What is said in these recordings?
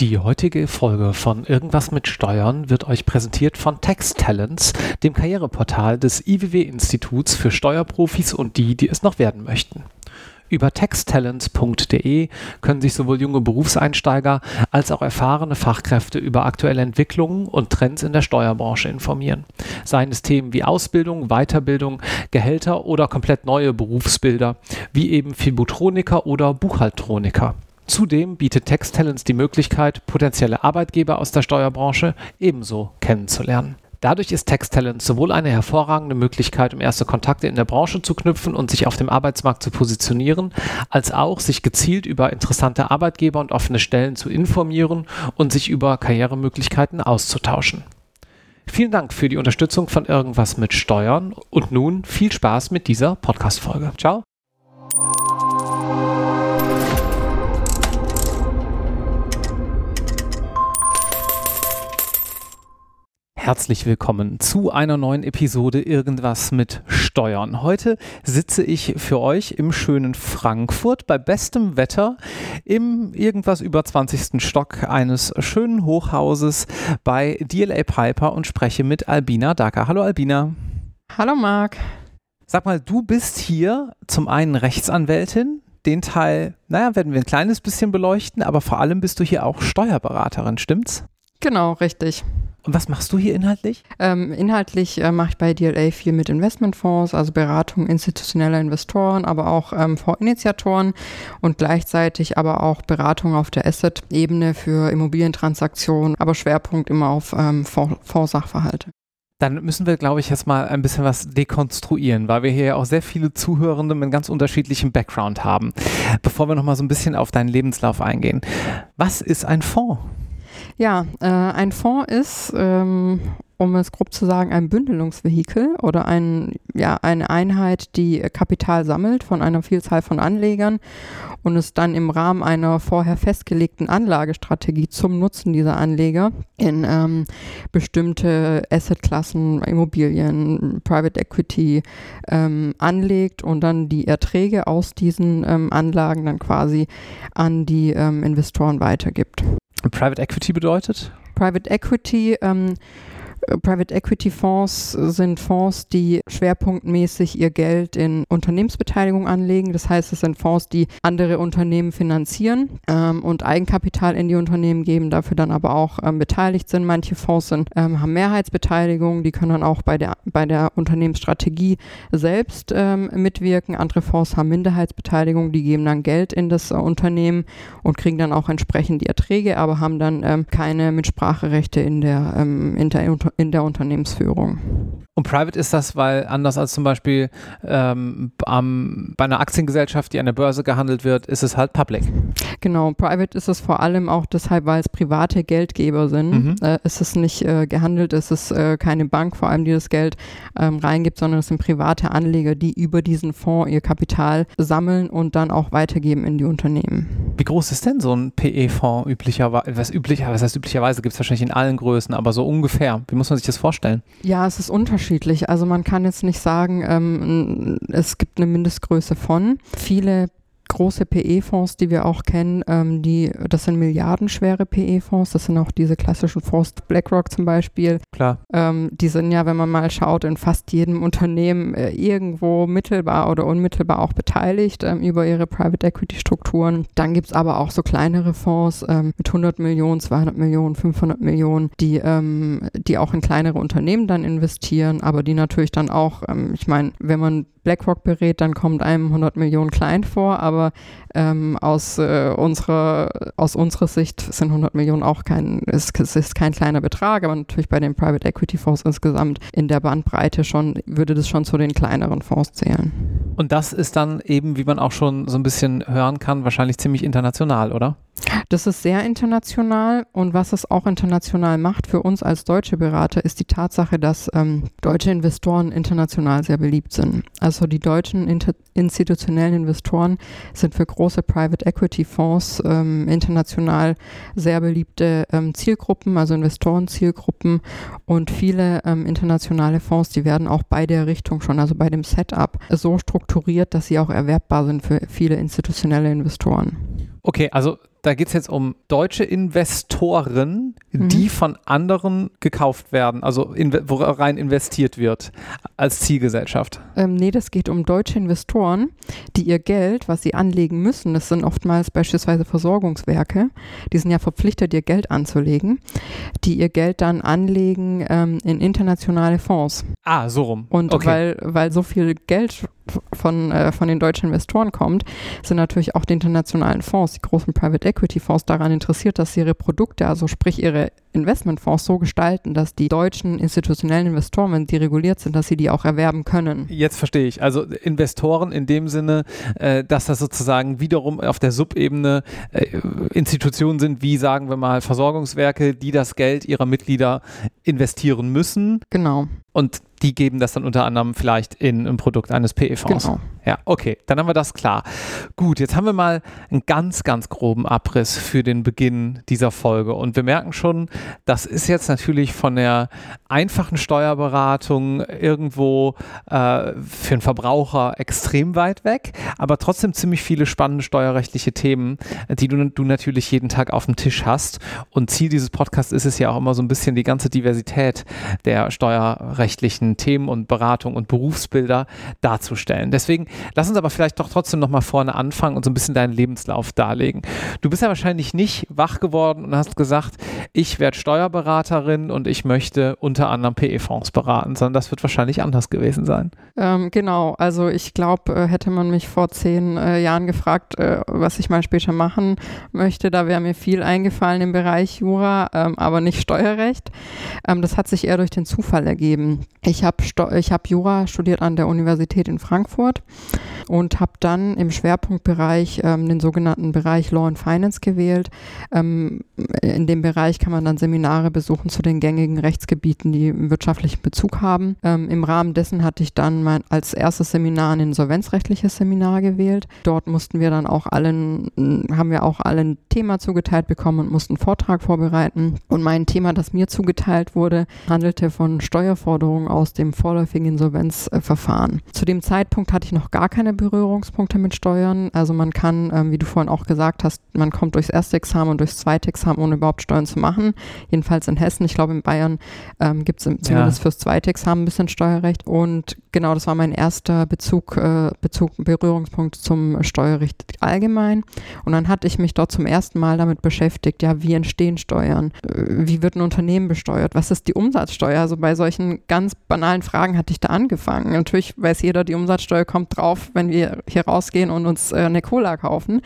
Die heutige Folge von Irgendwas mit Steuern wird euch präsentiert von Tax Talents, dem Karriereportal des IWW-Instituts für Steuerprofis und die, die es noch werden möchten. Über taxtalents.de können sich sowohl junge Berufseinsteiger als auch erfahrene Fachkräfte über aktuelle Entwicklungen und Trends in der Steuerbranche informieren. Seien es Themen wie Ausbildung, Weiterbildung, Gehälter oder komplett neue Berufsbilder, wie eben Fibutroniker oder Buchhaltroniker. Zudem bietet Texttalents die Möglichkeit, potenzielle Arbeitgeber aus der Steuerbranche ebenso kennenzulernen. Dadurch ist Texttalent sowohl eine hervorragende Möglichkeit, um erste Kontakte in der Branche zu knüpfen und sich auf dem Arbeitsmarkt zu positionieren, als auch sich gezielt über interessante Arbeitgeber und offene Stellen zu informieren und sich über Karrieremöglichkeiten auszutauschen. Vielen Dank für die Unterstützung von Irgendwas mit Steuern und nun viel Spaß mit dieser Podcast-Folge. Ciao! Herzlich willkommen zu einer neuen Episode Irgendwas mit Steuern. Heute sitze ich für euch im schönen Frankfurt bei bestem Wetter im irgendwas über 20. Stock eines schönen Hochhauses bei DLA Piper und spreche mit Albina Dacker. Hallo Albina. Hallo Marc. Sag mal, du bist hier zum einen Rechtsanwältin, den Teil, naja, werden wir ein kleines bisschen beleuchten, aber vor allem bist du hier auch Steuerberaterin, stimmt's? Genau, richtig. Und was machst du hier inhaltlich? Ähm, inhaltlich äh, mache ich bei DLA viel mit Investmentfonds, also Beratung institutioneller Investoren, aber auch ähm, Fondsinitiatoren und gleichzeitig aber auch Beratung auf der Asset-Ebene für Immobilientransaktionen, aber Schwerpunkt immer auf ähm, Fondssachverhalte. Dann müssen wir, glaube ich, jetzt mal ein bisschen was dekonstruieren, weil wir hier ja auch sehr viele Zuhörende mit ganz unterschiedlichem Background haben. Bevor wir nochmal so ein bisschen auf deinen Lebenslauf eingehen. Was ist ein Fonds? Ja, äh, ein Fonds ist, ähm, um es grob zu sagen, ein Bündelungsvehikel oder ein, ja, eine Einheit, die Kapital sammelt von einer Vielzahl von Anlegern und es dann im Rahmen einer vorher festgelegten Anlagestrategie zum Nutzen dieser Anleger in ähm, bestimmte Assetklassen, Immobilien, Private Equity ähm, anlegt und dann die Erträge aus diesen ähm, Anlagen dann quasi an die ähm, Investoren weitergibt. Private Equity bedeutet? Private Equity ähm, äh, Private Equity Fonds sind Fonds, die schwerpunktmäßig ihr Geld in Unternehmensbeteiligung anlegen. Das heißt, es sind Fonds, die andere Unternehmen finanzieren ähm, und Eigenkapital in die Unternehmen geben, dafür dann aber auch ähm, beteiligt sind. Manche Fonds sind, ähm, haben Mehrheitsbeteiligung, die können dann auch bei der, bei der Unternehmensstrategie selbst ähm, mitwirken. Andere Fonds haben Minderheitsbeteiligung, die geben dann Geld in das äh, Unternehmen und kriegen dann auch entsprechend die Erträge, aber haben dann ähm, keine Mitspracherechte in der, ähm, in der in der Unternehmensführung. Und private ist das, weil anders als zum Beispiel ähm, am, bei einer Aktiengesellschaft, die an der Börse gehandelt wird, ist es halt public. Genau, private ist es vor allem auch deshalb, weil es private Geldgeber sind. Mhm. Äh, ist es nicht äh, gehandelt, ist es äh, keine Bank vor allem, die das Geld ähm, reingibt, sondern es sind private Anleger, die über diesen Fonds ihr Kapital sammeln und dann auch weitergeben in die Unternehmen. Wie groß ist denn so ein PE-Fonds üblicherweise? Was, üblicher, was heißt üblicherweise? Gibt es wahrscheinlich in allen Größen, aber so ungefähr. Wie muss man sich das vorstellen? Ja, es ist unterschiedlich. Also man kann jetzt nicht sagen, ähm, es gibt eine Mindestgröße von. Viele große PE-Fonds, die wir auch kennen, ähm, die, das sind milliardenschwere PE-Fonds, das sind auch diese klassischen Fonds, BlackRock zum Beispiel. Klar. Ähm, die sind ja, wenn man mal schaut, in fast jedem Unternehmen äh, irgendwo mittelbar oder unmittelbar auch beteiligt ähm, über ihre Private Equity Strukturen. Dann gibt es aber auch so kleinere Fonds ähm, mit 100 Millionen, 200 Millionen, 500 Millionen, die, ähm, die auch in kleinere Unternehmen dann investieren, aber die natürlich dann auch, ähm, ich meine, wenn man BlackRock berät, dann kommt einem 100 Millionen klein vor, aber ähm, aus, äh, unserer, aus unserer Sicht sind 100 Millionen auch kein, es, es ist kein kleiner Betrag, aber natürlich bei den Private Equity Fonds insgesamt in der Bandbreite schon, würde das schon zu den kleineren Fonds zählen. Und das ist dann eben, wie man auch schon so ein bisschen hören kann, wahrscheinlich ziemlich international, oder? Das ist sehr international und was es auch international macht für uns als deutsche Berater, ist die Tatsache, dass ähm, deutsche Investoren international sehr beliebt sind. Also die deutschen institutionellen Investoren sind für große Private Equity Fonds ähm, international sehr beliebte ähm, Zielgruppen, also Investorenzielgruppen und viele ähm, internationale Fonds, die werden auch bei der Richtung schon, also bei dem Setup, so strukturiert, dass sie auch erwerbbar sind für viele institutionelle Investoren. Okay, also da geht es jetzt um deutsche Investoren, mhm. die von anderen gekauft werden, also in, rein investiert wird als Zielgesellschaft. Ähm, nee, das geht um deutsche Investoren, die ihr Geld, was sie anlegen müssen, das sind oftmals beispielsweise Versorgungswerke, die sind ja verpflichtet, ihr Geld anzulegen, die ihr Geld dann anlegen ähm, in internationale Fonds. Ah, so rum. Und okay. weil, weil so viel Geld von, äh, von den deutschen Investoren kommt, sind natürlich auch die internationalen Fonds, die großen Private Equity Fonds daran interessiert, dass sie ihre Produkte, also sprich ihre Investmentfonds so gestalten, dass die deutschen institutionellen Investoren, wenn die reguliert sind, dass sie die auch erwerben können. Jetzt verstehe ich. Also Investoren in dem Sinne, äh, dass das sozusagen wiederum auf der Subebene äh, Institutionen sind, wie sagen wir mal Versorgungswerke, die das Geld ihrer Mitglieder investieren müssen. Genau. Und die geben das dann unter anderem vielleicht in ein Produkt eines PE-Fonds. Genau. Ja, okay, dann haben wir das klar. Gut, jetzt haben wir mal einen ganz, ganz groben Abriss für den Beginn dieser Folge. Und wir merken schon, das ist jetzt natürlich von der einfachen Steuerberatung irgendwo äh, für einen Verbraucher extrem weit weg, aber trotzdem ziemlich viele spannende steuerrechtliche Themen, die du, du natürlich jeden Tag auf dem Tisch hast. Und Ziel dieses Podcasts ist es ja auch immer so ein bisschen die ganze Diversität der steuerrechtlichen Themen und Beratung und Berufsbilder darzustellen. Deswegen lass uns aber vielleicht doch trotzdem nochmal vorne anfangen und so ein bisschen deinen Lebenslauf darlegen. Du bist ja wahrscheinlich nicht wach geworden und hast gesagt, ich werde Steuerberaterin und ich möchte unter anderem PE-Fonds beraten, sondern das wird wahrscheinlich anders gewesen sein. Ähm, genau, also ich glaube, äh, hätte man mich vor zehn äh, Jahren gefragt, äh, was ich mal später machen möchte, da wäre mir viel eingefallen im Bereich Jura, ähm, aber nicht Steuerrecht. Ähm, das hat sich eher durch den Zufall ergeben. Ich habe hab Jura studiert an der Universität in Frankfurt und habe dann im Schwerpunktbereich ähm, den sogenannten Bereich Law and Finance gewählt. Ähm, in dem Bereich kann man dann Seminare besuchen zu den gängigen Rechtsgebieten, die wirtschaftlichen Bezug haben. Ähm, Im Rahmen dessen hatte ich dann mein, als erstes Seminar ein insolvenzrechtliches Seminar gewählt. Dort mussten wir dann auch allen, haben wir auch allen Thema zugeteilt bekommen und mussten einen Vortrag vorbereiten. Und mein Thema, das mir zugeteilt wurde, handelte von Steuerforderungen aus dem vorläufigen Insolvenzverfahren. Zu dem Zeitpunkt hatte ich noch gar keine Berührungspunkte mit Steuern. Also man kann, ähm, wie du vorhin auch gesagt hast, man kommt durchs erste Examen und durchs zweite Examen, ohne überhaupt Steuern zu machen. Jedenfalls in Hessen. Ich glaube, in Bayern ähm, gibt es zumindest ja. fürs zweite Examen ein bisschen Steuerrecht. Und genau, das war mein erster Bezug, äh, Bezug, Berührungspunkt zum Steuerrecht allgemein. Und dann hatte ich mich dort zum ersten Mal damit beschäftigt, ja, wie entstehen Steuern? Äh, wie wird ein Unternehmen besteuert? Was ist die Umsatzsteuer? Also bei solchen ganz banalen Fragen hatte ich da angefangen. Natürlich weiß jeder, die Umsatzsteuer kommt drauf, wenn wir hier rausgehen und uns äh, eine Cola kaufen.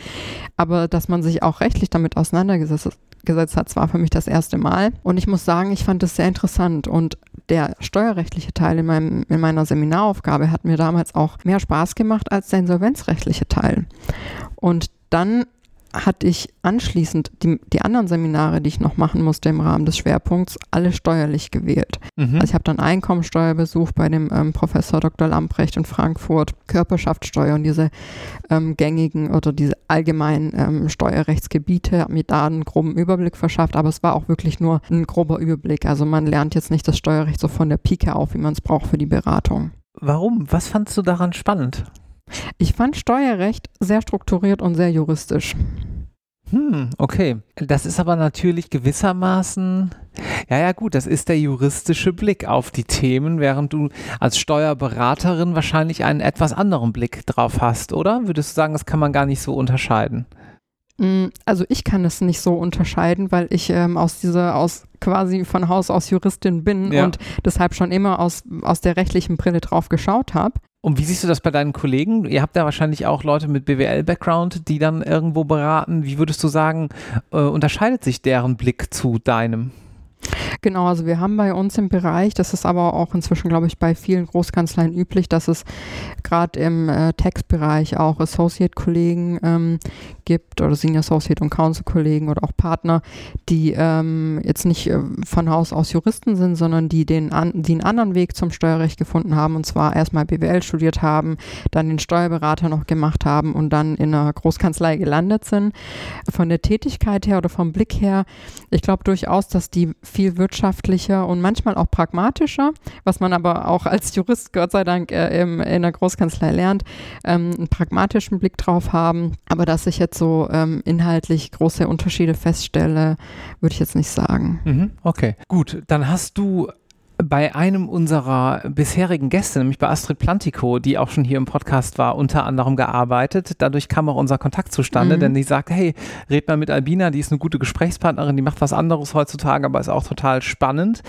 Aber dass man sich auch rechtlich damit auseinandergesetzt gesetzt hat, war für mich das erste Mal. Und ich muss sagen, ich fand es sehr interessant. Und der steuerrechtliche Teil in, meinem, in meiner Seminaraufgabe hat mir damals auch mehr Spaß gemacht als der insolvenzrechtliche Teil. Und dann hatte ich anschließend die, die anderen Seminare, die ich noch machen musste im Rahmen des Schwerpunkts, alle steuerlich gewählt. Mhm. Also ich habe dann Einkommensteuer besucht bei dem ähm, Professor Dr. Lamprecht in Frankfurt, Körperschaftssteuer und diese ähm, gängigen oder diese allgemeinen ähm, Steuerrechtsgebiete, habe mir da einen groben Überblick verschafft, aber es war auch wirklich nur ein grober Überblick. Also man lernt jetzt nicht das Steuerrecht so von der Pike auf, wie man es braucht für die Beratung. Warum? Was fandst du daran spannend? Ich fand Steuerrecht sehr strukturiert und sehr juristisch. Hm, okay. Das ist aber natürlich gewissermaßen, ja, ja, gut, das ist der juristische Blick auf die Themen, während du als Steuerberaterin wahrscheinlich einen etwas anderen Blick drauf hast, oder? Würdest du sagen, das kann man gar nicht so unterscheiden? Hm, also ich kann es nicht so unterscheiden, weil ich ähm, aus dieser, aus quasi von Haus aus Juristin bin ja. und deshalb schon immer aus, aus der rechtlichen Brille drauf geschaut habe. Und wie siehst du das bei deinen Kollegen? Ihr habt ja wahrscheinlich auch Leute mit BWL-Background, die dann irgendwo beraten. Wie würdest du sagen, äh, unterscheidet sich deren Blick zu deinem? Genau, also wir haben bei uns im Bereich, das ist aber auch inzwischen, glaube ich, bei vielen Großkanzleien üblich, dass es gerade im äh, Textbereich auch Associate-Kollegen ähm, gibt oder Senior Associate und Counsel-Kollegen oder auch Partner, die ähm, jetzt nicht äh, von Haus aus Juristen sind, sondern die den an, die einen anderen Weg zum Steuerrecht gefunden haben und zwar erstmal BWL studiert haben, dann den Steuerberater noch gemacht haben und dann in einer Großkanzlei gelandet sind. Von der Tätigkeit her oder vom Blick her, ich glaube durchaus, dass die viel wirtschaftlicher und manchmal auch pragmatischer, was man aber auch als Jurist Gott sei Dank äh, im, in der Großkanzlei lernt, ähm, einen pragmatischen Blick drauf haben. Aber dass ich jetzt so ähm, inhaltlich große Unterschiede feststelle, würde ich jetzt nicht sagen. Mhm, okay, gut. Dann hast du bei einem unserer bisherigen Gäste, nämlich bei Astrid Plantico, die auch schon hier im Podcast war, unter anderem gearbeitet. Dadurch kam auch unser Kontakt zustande, mhm. denn die sagte, hey, red mal mit Albina, die ist eine gute Gesprächspartnerin, die macht was anderes heutzutage, aber ist auch total spannend.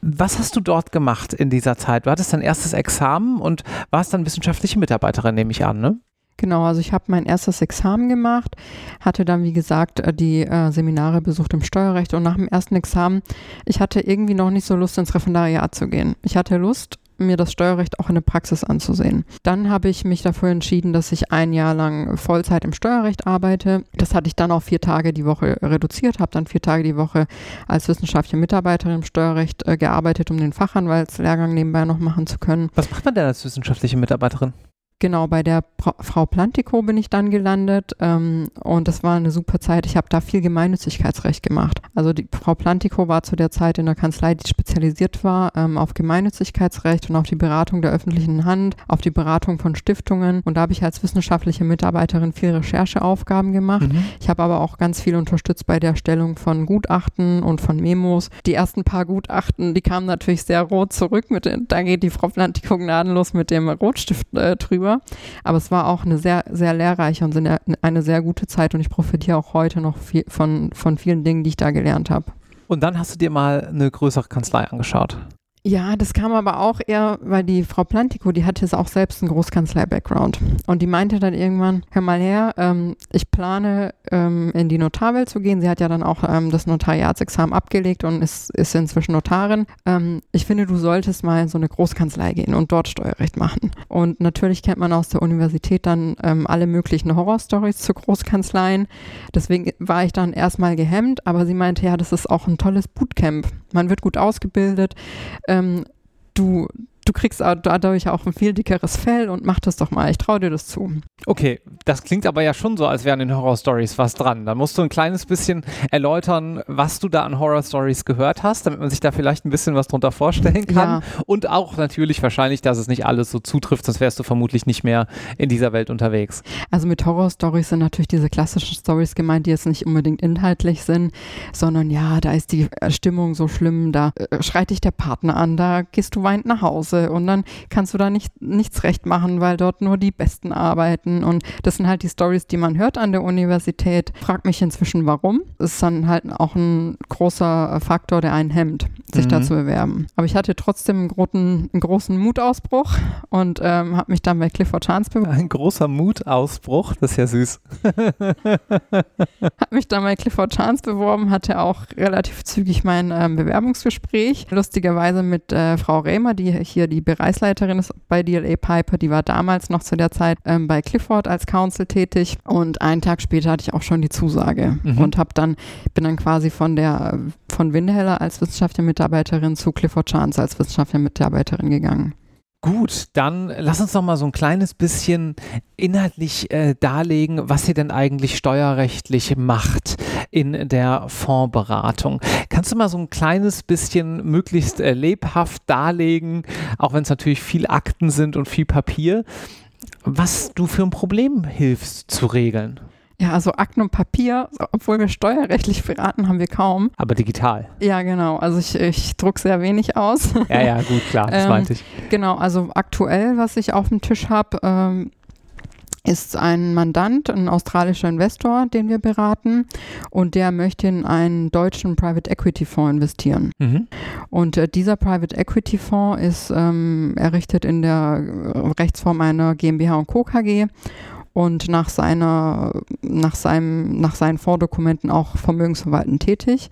Was hast du dort gemacht in dieser Zeit? Du hattest dein erstes Examen und warst dann wissenschaftliche Mitarbeiterin, nehme ich an, ne? Genau, also ich habe mein erstes Examen gemacht, hatte dann, wie gesagt, äh, die äh, Seminare besucht im Steuerrecht und nach dem ersten Examen, ich hatte irgendwie noch nicht so Lust, ins Referendariat zu gehen. Ich hatte Lust, mir das Steuerrecht auch in der Praxis anzusehen. Dann habe ich mich dafür entschieden, dass ich ein Jahr lang Vollzeit im Steuerrecht arbeite. Das hatte ich dann auf vier Tage die Woche reduziert, habe dann vier Tage die Woche als wissenschaftliche Mitarbeiterin im Steuerrecht äh, gearbeitet, um den Fachanwaltslehrgang nebenbei noch machen zu können. Was macht man denn als wissenschaftliche Mitarbeiterin? Genau, bei der pra Frau Plantico bin ich dann gelandet ähm, und das war eine super Zeit. Ich habe da viel Gemeinnützigkeitsrecht gemacht. Also die Frau Plantico war zu der Zeit in der Kanzlei, die spezialisiert war ähm, auf Gemeinnützigkeitsrecht und auf die Beratung der öffentlichen Hand, auf die Beratung von Stiftungen und da habe ich als wissenschaftliche Mitarbeiterin viel Rechercheaufgaben gemacht. Mhm. Ich habe aber auch ganz viel unterstützt bei der Stellung von Gutachten und von Memos. Die ersten paar Gutachten, die kamen natürlich sehr rot zurück. Mit, da geht die Frau Plantico gnadenlos mit dem Rotstift äh, drüber drüber. Aber es war auch eine sehr, sehr lehrreiche und eine sehr gute Zeit und ich profitiere auch heute noch viel von, von vielen Dingen, die ich da gelernt habe. Und dann hast du dir mal eine größere Kanzlei angeschaut. Ja, das kam aber auch eher, weil die Frau Plantico, die hatte jetzt auch selbst einen Großkanzlei-Background. Und die meinte dann irgendwann, hör mal her, ähm, ich plane ähm, in die Notarwelt zu gehen. Sie hat ja dann auch ähm, das Notariatsexamen abgelegt und ist, ist inzwischen Notarin. Ähm, ich finde, du solltest mal in so eine Großkanzlei gehen und dort Steuerrecht machen. Und natürlich kennt man aus der Universität dann ähm, alle möglichen Horrorstories zu Großkanzleien. Deswegen war ich dann erstmal gehemmt, aber sie meinte, ja, das ist auch ein tolles Bootcamp. Man wird gut ausgebildet ähm, du, du kriegst dadurch auch ein viel dickeres Fell und mach das doch mal. Ich traue dir das zu. Okay, das klingt aber ja schon so, als wären in Horror-Stories was dran. Da musst du ein kleines bisschen erläutern, was du da an Horror-Stories gehört hast, damit man sich da vielleicht ein bisschen was drunter vorstellen kann. Ja. Und auch natürlich wahrscheinlich, dass es nicht alles so zutrifft, sonst wärst du vermutlich nicht mehr in dieser Welt unterwegs. Also mit Horror-Stories sind natürlich diese klassischen Stories gemeint, die jetzt nicht unbedingt inhaltlich sind, sondern ja, da ist die Stimmung so schlimm, da äh, schreit dich der Partner an, da gehst du weinend nach Hause Hause und dann kannst du da nicht, nichts recht machen, weil dort nur die Besten arbeiten. Und das sind halt die Stories, die man hört an der Universität. Frag mich inzwischen, warum. Das ist dann halt auch ein großer Faktor, der einen hemmt, sich mhm. da zu bewerben. Aber ich hatte trotzdem einen großen, einen großen Mutausbruch und ähm, habe mich dann bei Clifford Chance beworben. Ein großer Mutausbruch, das ist ja süß. habe mich dann bei Clifford Chance beworben, hatte auch relativ zügig mein ähm, Bewerbungsgespräch. Lustigerweise mit äh, Frau Rehmer, die hier die Bereichsleiterin ist bei DLA Piper, die war damals noch zu der Zeit ähm, bei Clifford als Counsel tätig und einen Tag später hatte ich auch schon die Zusage mhm. und habe dann bin dann quasi von der von Windheller als wissenschaftliche Mitarbeiterin zu Clifford Chance als wissenschaftliche Mitarbeiterin gegangen. Gut, dann lass uns noch mal so ein kleines bisschen inhaltlich äh, darlegen, was ihr denn eigentlich steuerrechtlich macht in der Fondsberatung. Kannst du mal so ein kleines bisschen möglichst äh, lebhaft darlegen, auch wenn es natürlich viel Akten sind und viel Papier, was du für ein Problem hilfst zu regeln? Ja, also Akten und Papier, obwohl wir steuerrechtlich beraten, haben wir kaum. Aber digital. Ja, genau. Also ich, ich druck sehr wenig aus. Ja, ja, gut, klar, das ähm, meinte ich. Genau, also aktuell, was ich auf dem Tisch habe, ähm, ist ein Mandant, ein australischer Investor, den wir beraten und der möchte in einen deutschen Private Equity Fonds investieren. Mhm. Und äh, dieser Private Equity Fonds ist ähm, errichtet in der Rechtsform einer GmbH und Co. KG und nach seiner, nach seinem, nach seinen Vordokumenten auch vermögensverwaltend tätig,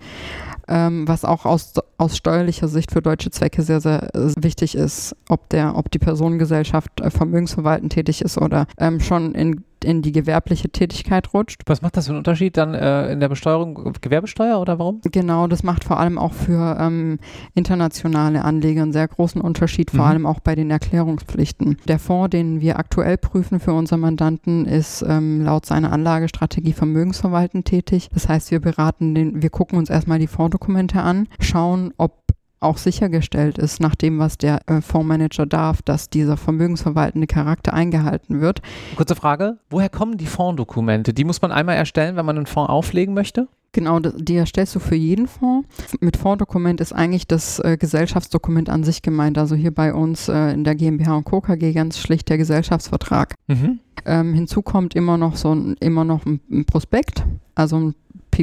ähm, was auch aus, aus steuerlicher Sicht für deutsche Zwecke sehr, sehr wichtig ist, ob der, ob die Personengesellschaft äh, vermögensverwaltend tätig ist oder ähm, schon in in die gewerbliche Tätigkeit rutscht. Was macht das für einen Unterschied dann äh, in der Besteuerung? Gewerbesteuer oder warum? Genau, das macht vor allem auch für ähm, internationale Anleger einen sehr großen Unterschied, vor mhm. allem auch bei den Erklärungspflichten. Der Fonds, den wir aktuell prüfen für unsere Mandanten, ist ähm, laut seiner Anlagestrategie vermögensverwaltend tätig. Das heißt, wir beraten den, wir gucken uns erstmal die Fondsdokumente an, schauen, ob auch sichergestellt ist, nach dem, was der äh, Fondsmanager darf, dass dieser vermögensverwaltende Charakter eingehalten wird. Kurze Frage, woher kommen die Fondsdokumente? Die muss man einmal erstellen, wenn man einen Fonds auflegen möchte? Genau, die erstellst du für jeden Fonds. Mit Fondsdokument ist eigentlich das äh, Gesellschaftsdokument an sich gemeint. Also hier bei uns äh, in der GmbH und Co. KG ganz schlicht der Gesellschaftsvertrag. Mhm. Ähm, hinzu kommt immer noch so ein, immer noch ein, ein Prospekt, also ein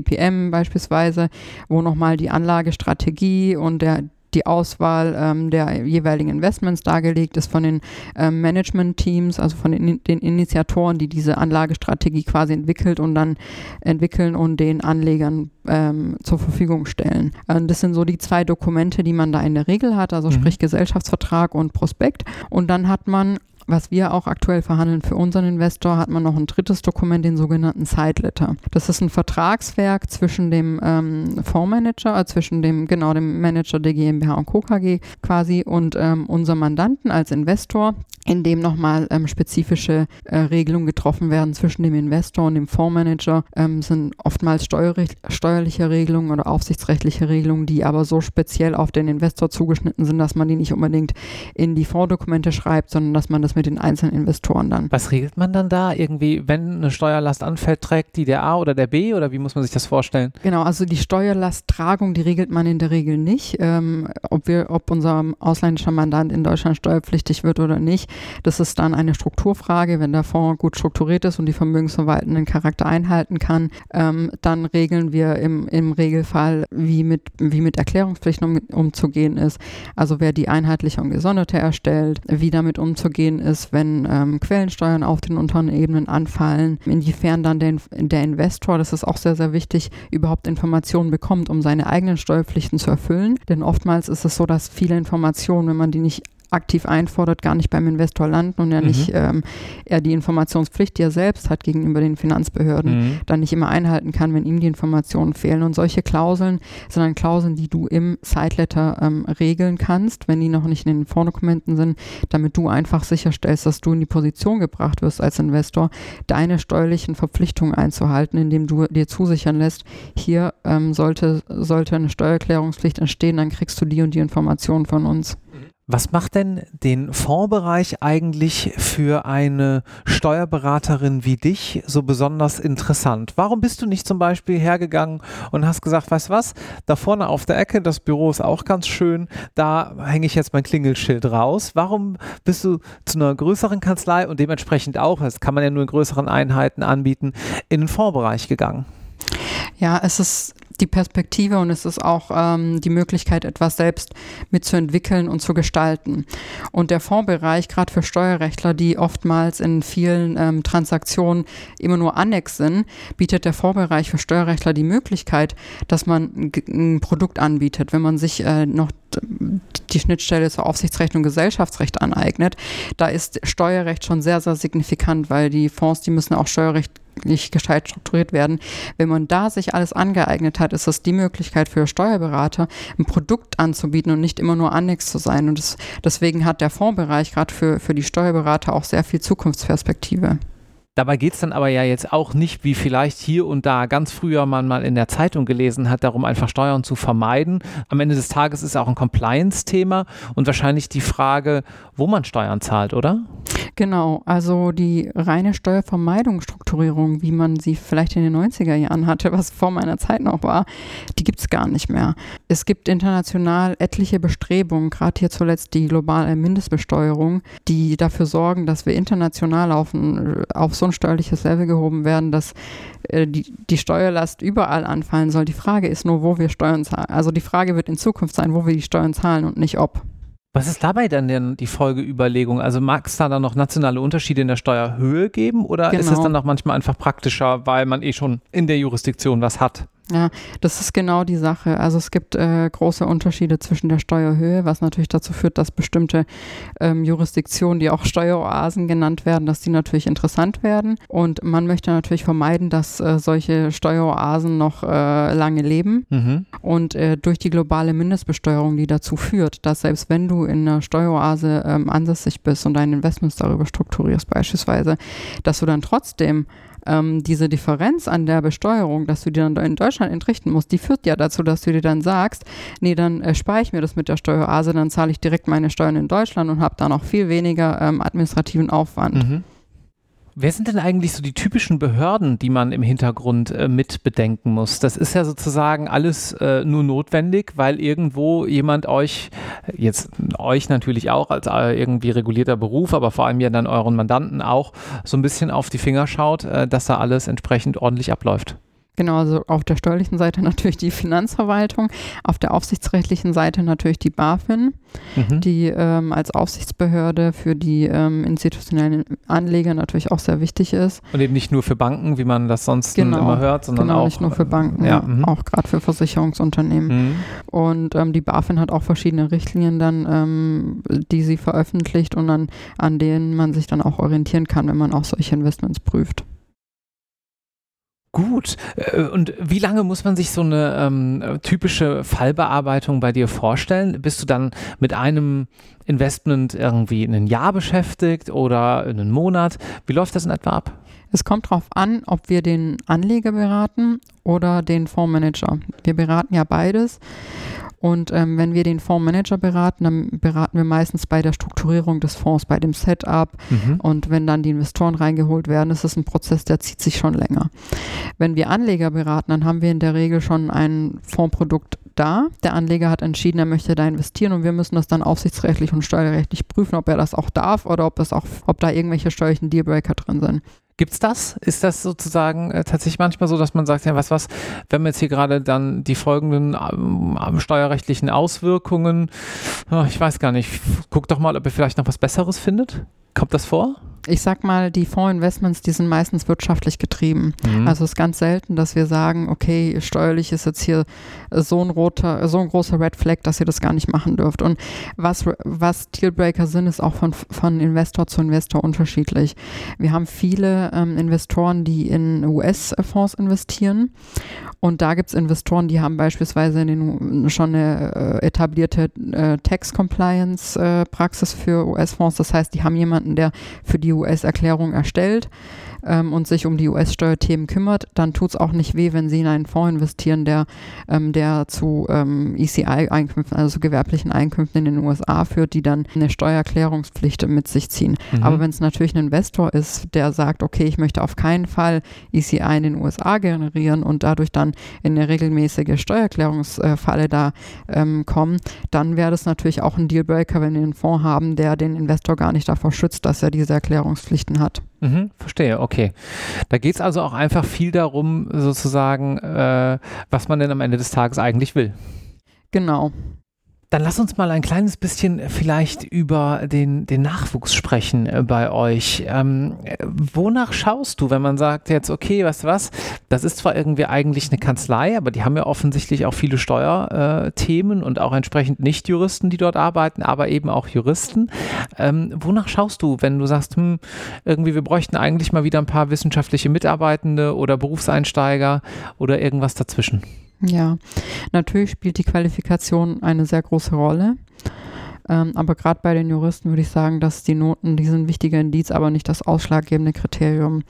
PPM beispielsweise, wo nochmal die Anlagestrategie und der, die Auswahl ähm, der jeweiligen Investments dargelegt ist von den ähm, Management-Teams, also von den, den, Initiatoren, die diese Anlagestrategie quasi entwickelt und dann entwickeln und den Anlegern ähm, zur Verfügung stellen. Ähm, das sind so die zwei Dokumente, die man da in der Regel hat, also mhm. sprich Gesellschaftsvertrag und Prospekt. Und dann hat man was wir auch aktuell verhandeln für unseren Investor, hat man noch ein drittes Dokument, den sogenannten Side Letter. Das ist ein Vertragswerk zwischen dem ähm, Fondsmanager, äh, zwischen dem, genau, dem Manager der GmbH und Co. KG quasi und ähm, unserem Mandanten als Investor, in dem nochmal ähm, spezifische äh, Regelungen getroffen werden zwischen dem Investor und dem Fondsmanager. Ähm, sind oftmals steuerliche Regelungen oder aufsichtsrechtliche Regelungen, die aber so speziell auf den Investor zugeschnitten sind, dass man die nicht unbedingt in die Fondsdokumente schreibt, sondern dass man das mit den einzelnen Investoren dann. Was regelt man dann da? Irgendwie, wenn eine Steuerlast anfällt, trägt die der A oder der B oder wie muss man sich das vorstellen? Genau, also die Steuerlasttragung, die regelt man in der Regel nicht. Ähm, ob wir, ob unser ausländischer Mandant in Deutschland steuerpflichtig wird oder nicht, das ist dann eine Strukturfrage. Wenn der Fonds gut strukturiert ist und die vermögensverwaltenden Charakter einhalten kann, ähm, dann regeln wir im, im Regelfall, wie mit, wie mit Erklärungspflichten um, umzugehen ist. Also wer die einheitliche und gesonderte erstellt, wie damit umzugehen ist, wenn ähm, Quellensteuern auf den unteren Ebenen anfallen, inwiefern dann der, der Investor, das ist auch sehr, sehr wichtig, überhaupt Informationen bekommt, um seine eigenen Steuerpflichten zu erfüllen. Denn oftmals ist es so, dass viele Informationen, wenn man die nicht aktiv einfordert, gar nicht beim Investor landen und er mhm. nicht ähm, er die Informationspflicht, die er selbst hat gegenüber den Finanzbehörden, mhm. dann nicht immer einhalten kann, wenn ihm die Informationen fehlen. Und solche Klauseln sind dann Klauseln, die du im Sideletter ähm, regeln kannst, wenn die noch nicht in den Vordokumenten sind, damit du einfach sicherstellst, dass du in die Position gebracht wirst als Investor, deine steuerlichen Verpflichtungen einzuhalten, indem du dir zusichern lässt, hier ähm, sollte, sollte eine Steuererklärungspflicht entstehen, dann kriegst du die und die Informationen von uns. Was macht denn den Fondsbereich eigentlich für eine Steuerberaterin wie dich so besonders interessant? Warum bist du nicht zum Beispiel hergegangen und hast gesagt, weißt was, da vorne auf der Ecke, das Büro ist auch ganz schön, da hänge ich jetzt mein Klingelschild raus. Warum bist du zu einer größeren Kanzlei und dementsprechend auch, das kann man ja nur in größeren Einheiten anbieten, in den Fondsbereich gegangen? Ja, es ist die Perspektive und es ist auch ähm, die Möglichkeit, etwas selbst mitzuentwickeln und zu gestalten. Und der Fondsbereich, gerade für Steuerrechtler, die oftmals in vielen ähm, Transaktionen immer nur Annex sind, bietet der Fondsbereich für Steuerrechtler die Möglichkeit, dass man ein, Produkt anbietet, wenn man sich äh, noch die Schnittstelle zur Aufsichtsrecht und Gesellschaftsrecht aneignet. Da ist Steuerrecht schon sehr, sehr signifikant, weil die Fonds, die müssen auch Steuerrecht nicht gescheit strukturiert werden. Wenn man da sich alles angeeignet hat, ist das die Möglichkeit für Steuerberater, ein Produkt anzubieten und nicht immer nur Annex zu sein. Und das, deswegen hat der Fondsbereich gerade für, für die Steuerberater auch sehr viel Zukunftsperspektive. Dabei geht es dann aber ja jetzt auch nicht, wie vielleicht hier und da ganz früher man mal in der Zeitung gelesen hat, darum einfach Steuern zu vermeiden. Am Ende des Tages ist auch ein Compliance-Thema und wahrscheinlich die Frage, wo man Steuern zahlt, oder? Genau, also die reine Steuervermeidungsstrukturierung, wie man sie vielleicht in den 90er Jahren hatte, was vor meiner Zeit noch war, die gibt es gar nicht mehr. Es gibt international etliche Bestrebungen, gerade hier zuletzt die globale Mindestbesteuerung, die dafür sorgen, dass wir international auf, ein, auf so ein steuerliches Level gehoben werden, dass äh, die, die Steuerlast überall anfallen soll. Die Frage ist nur, wo wir Steuern zahlen. Also die Frage wird in Zukunft sein, wo wir die Steuern zahlen und nicht ob. Was ist dabei dann denn die Folgeüberlegung? Also mag es da dann noch nationale Unterschiede in der Steuerhöhe geben oder genau. ist es dann auch manchmal einfach praktischer, weil man eh schon in der Jurisdiktion was hat? Ja, das ist genau die Sache. Also es gibt äh, große Unterschiede zwischen der Steuerhöhe, was natürlich dazu führt, dass bestimmte ähm, Jurisdiktionen, die auch Steueroasen genannt werden, dass die natürlich interessant werden. Und man möchte natürlich vermeiden, dass äh, solche Steueroasen noch äh, lange leben. Mhm. Und äh, durch die globale Mindestbesteuerung, die dazu führt, dass selbst wenn du in einer Steueroase ähm, ansässig bist und deine Investments darüber strukturierst beispielsweise, dass du dann trotzdem ähm, diese Differenz an der Besteuerung, dass du die dann in Deutschland entrichten musst, die führt ja dazu, dass du dir dann sagst, nee, dann äh, spare ich mir das mit der Steueroase, dann zahle ich direkt meine Steuern in Deutschland und habe da noch viel weniger ähm, administrativen Aufwand. Mhm. Wer sind denn eigentlich so die typischen Behörden, die man im Hintergrund äh, mit bedenken muss? Das ist ja sozusagen alles äh, nur notwendig, weil irgendwo jemand euch, jetzt euch natürlich auch als äh, irgendwie regulierter Beruf, aber vor allem ja dann euren Mandanten auch so ein bisschen auf die Finger schaut, äh, dass da alles entsprechend ordentlich abläuft. Genau, also auf der steuerlichen Seite natürlich die Finanzverwaltung, auf der aufsichtsrechtlichen Seite natürlich die BaFin, mhm. die ähm, als Aufsichtsbehörde für die ähm, institutionellen Anleger natürlich auch sehr wichtig ist. Und eben nicht nur für Banken, wie man das sonst genau, immer hört, sondern genau, auch. nicht nur für Banken, ja, mhm. auch gerade für Versicherungsunternehmen. Mhm. Und ähm, die BaFin hat auch verschiedene Richtlinien dann, ähm, die sie veröffentlicht und an, an denen man sich dann auch orientieren kann, wenn man auch solche Investments prüft. Gut. Äh, und wie lange muss man sich so eine ähm, typische Fallbearbeitung bei dir vorstellen? Bist du dann mit einem Investment irgendwie ein Jahr beschäftigt oder einen Monat? Wie läuft das in etwa ab? Es kommt darauf an, ob wir den Anleger beraten oder den Fondsmanager. Wir beraten ja beides. Und ähm, wenn wir den Fondsmanager beraten, dann beraten wir meistens bei der Strukturierung des Fonds, bei dem Setup. Mhm. Und wenn dann die Investoren reingeholt werden, ist es ein Prozess, der zieht sich schon länger. Wenn wir Anleger beraten, dann haben wir in der Regel schon ein Fondsprodukt da. Der Anleger hat entschieden, er möchte da investieren und wir müssen das dann aufsichtsrechtlich und steuerrechtlich prüfen, ob er das auch darf oder ob, es auch, ob da irgendwelche steuerlichen Dealbreaker drin sind. Gibt's das? Ist das sozusagen äh, tatsächlich manchmal so, dass man sagt, ja, was, was, wenn wir jetzt hier gerade dann die folgenden ähm, steuerrechtlichen Auswirkungen, oh, ich weiß gar nicht, guckt doch mal, ob ihr vielleicht noch was Besseres findet? Kommt das vor? Ich sag mal, die Fondsinvestments, die sind meistens wirtschaftlich getrieben. Mhm. Also es ist ganz selten, dass wir sagen, okay, steuerlich ist jetzt hier so ein roter, so ein großer Red Flag, dass ihr das gar nicht machen dürft. Und was, was Dealbreaker sind, ist auch von, von Investor zu Investor unterschiedlich. Wir haben viele ähm, Investoren, die in US-Fonds investieren. Und da gibt es Investoren, die haben beispielsweise in den, schon eine äh, etablierte äh, Tax-Compliance-Praxis äh, für US-Fonds. Das heißt, die haben jemanden, der für die US-Erklärung erstellt ähm, und sich um die US-Steuerthemen kümmert, dann tut es auch nicht weh, wenn Sie in einen Fonds investieren, der, ähm, der zu ähm, ECI-Einkünften, also gewerblichen Einkünften in den USA führt, die dann eine Steuererklärungspflicht mit sich ziehen. Mhm. Aber wenn es natürlich ein Investor ist, der sagt, okay, ich möchte auf keinen Fall ECI in den USA generieren und dadurch dann in eine regelmäßige Steuererklärungsfalle da ähm, kommen, dann wäre das natürlich auch ein Dealbreaker, wenn wir einen Fonds haben, der den Investor gar nicht davor schützt, dass er diese Erklärungspflichten hat. Mhm, verstehe, okay. Da geht es also auch einfach viel darum, sozusagen, äh, was man denn am Ende des Tages eigentlich will. Genau. Dann lass uns mal ein kleines bisschen vielleicht über den, den Nachwuchs sprechen äh, bei euch. Ähm, wonach schaust du, wenn man sagt jetzt, okay, weißt du was, das ist zwar irgendwie eigentlich eine Kanzlei, aber die haben ja offensichtlich auch viele Steuerthemen und auch entsprechend Nicht-Juristen, die dort arbeiten, aber eben auch Juristen. Ähm, wonach schaust du, wenn du sagst, hm, irgendwie wir bräuchten eigentlich mal wieder ein paar wissenschaftliche Mitarbeitende oder Berufseinsteiger oder irgendwas dazwischen? Ja, natürlich spielt die Qualifikation eine sehr große Rolle. Ähm, aber gerade bei den Juristen würde ich sagen, dass die Noten, die sind wichtiger Indiz, aber nicht das ausschlaggebende Kriterium.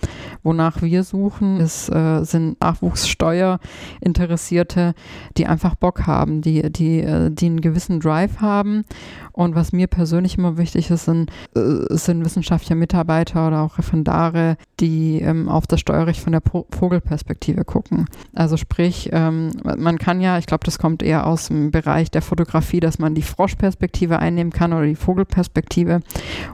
Wonach wir suchen, ist, äh, sind Nachwuchssteuerinteressierte, die einfach Bock haben, die, die, äh, die einen gewissen Drive haben. Und was mir persönlich immer wichtig ist, sind, äh, sind wissenschaftliche Mitarbeiter oder auch Referendare, die ähm, auf das Steuerrecht von der po Vogelperspektive gucken. Also sprich, ähm, man kann ja, ich glaube, das kommt eher aus dem Bereich der Fotografie, dass man die Froschperspektive einnehmen kann oder die Vogelperspektive.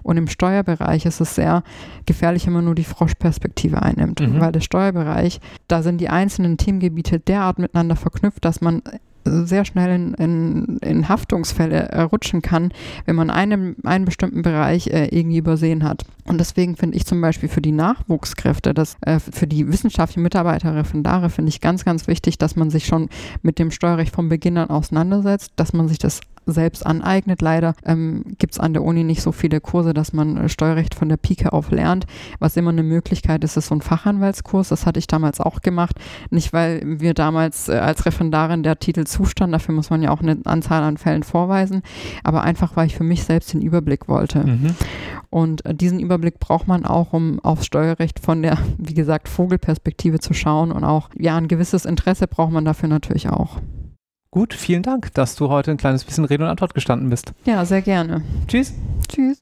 Und im Steuerbereich ist es sehr gefährlich, wenn man nur die Froschperspektive einnimmt, mhm. weil der Steuerbereich, da sind die einzelnen Themengebiete derart miteinander verknüpft, dass man sehr schnell in, in, in Haftungsfälle äh, rutschen kann, wenn man einen, einen bestimmten Bereich äh, irgendwie übersehen hat. Und deswegen finde ich zum Beispiel für die Nachwuchskräfte, das, äh, für die wissenschaftlichen Mitarbeiter, Referendare, finde ich ganz, ganz wichtig, dass man sich schon mit dem Steuerrecht von Beginn an auseinandersetzt, dass man sich das selbst aneignet. Leider ähm, gibt es an der Uni nicht so viele Kurse, dass man äh, Steuerrecht von der Pike auf lernt. Was immer eine Möglichkeit ist, ist so ein Fachanwaltskurs. Das hatte ich damals auch gemacht. Nicht, weil wir damals äh, als Referendarin der Titel zustand, dafür muss man ja auch eine Anzahl an Fällen vorweisen, aber einfach, weil ich für mich selbst den Überblick wollte. Mhm. Und äh, diesen Überblick braucht man auch, um aufs Steuerrecht von der, wie gesagt, Vogelperspektive zu schauen und auch, ja, ein gewisses Interesse braucht man dafür natürlich auch. Gut, vielen Dank, dass du heute ein kleines bisschen Rede und Antwort gestanden bist. Ja, sehr gerne. Tschüss. Tschüss.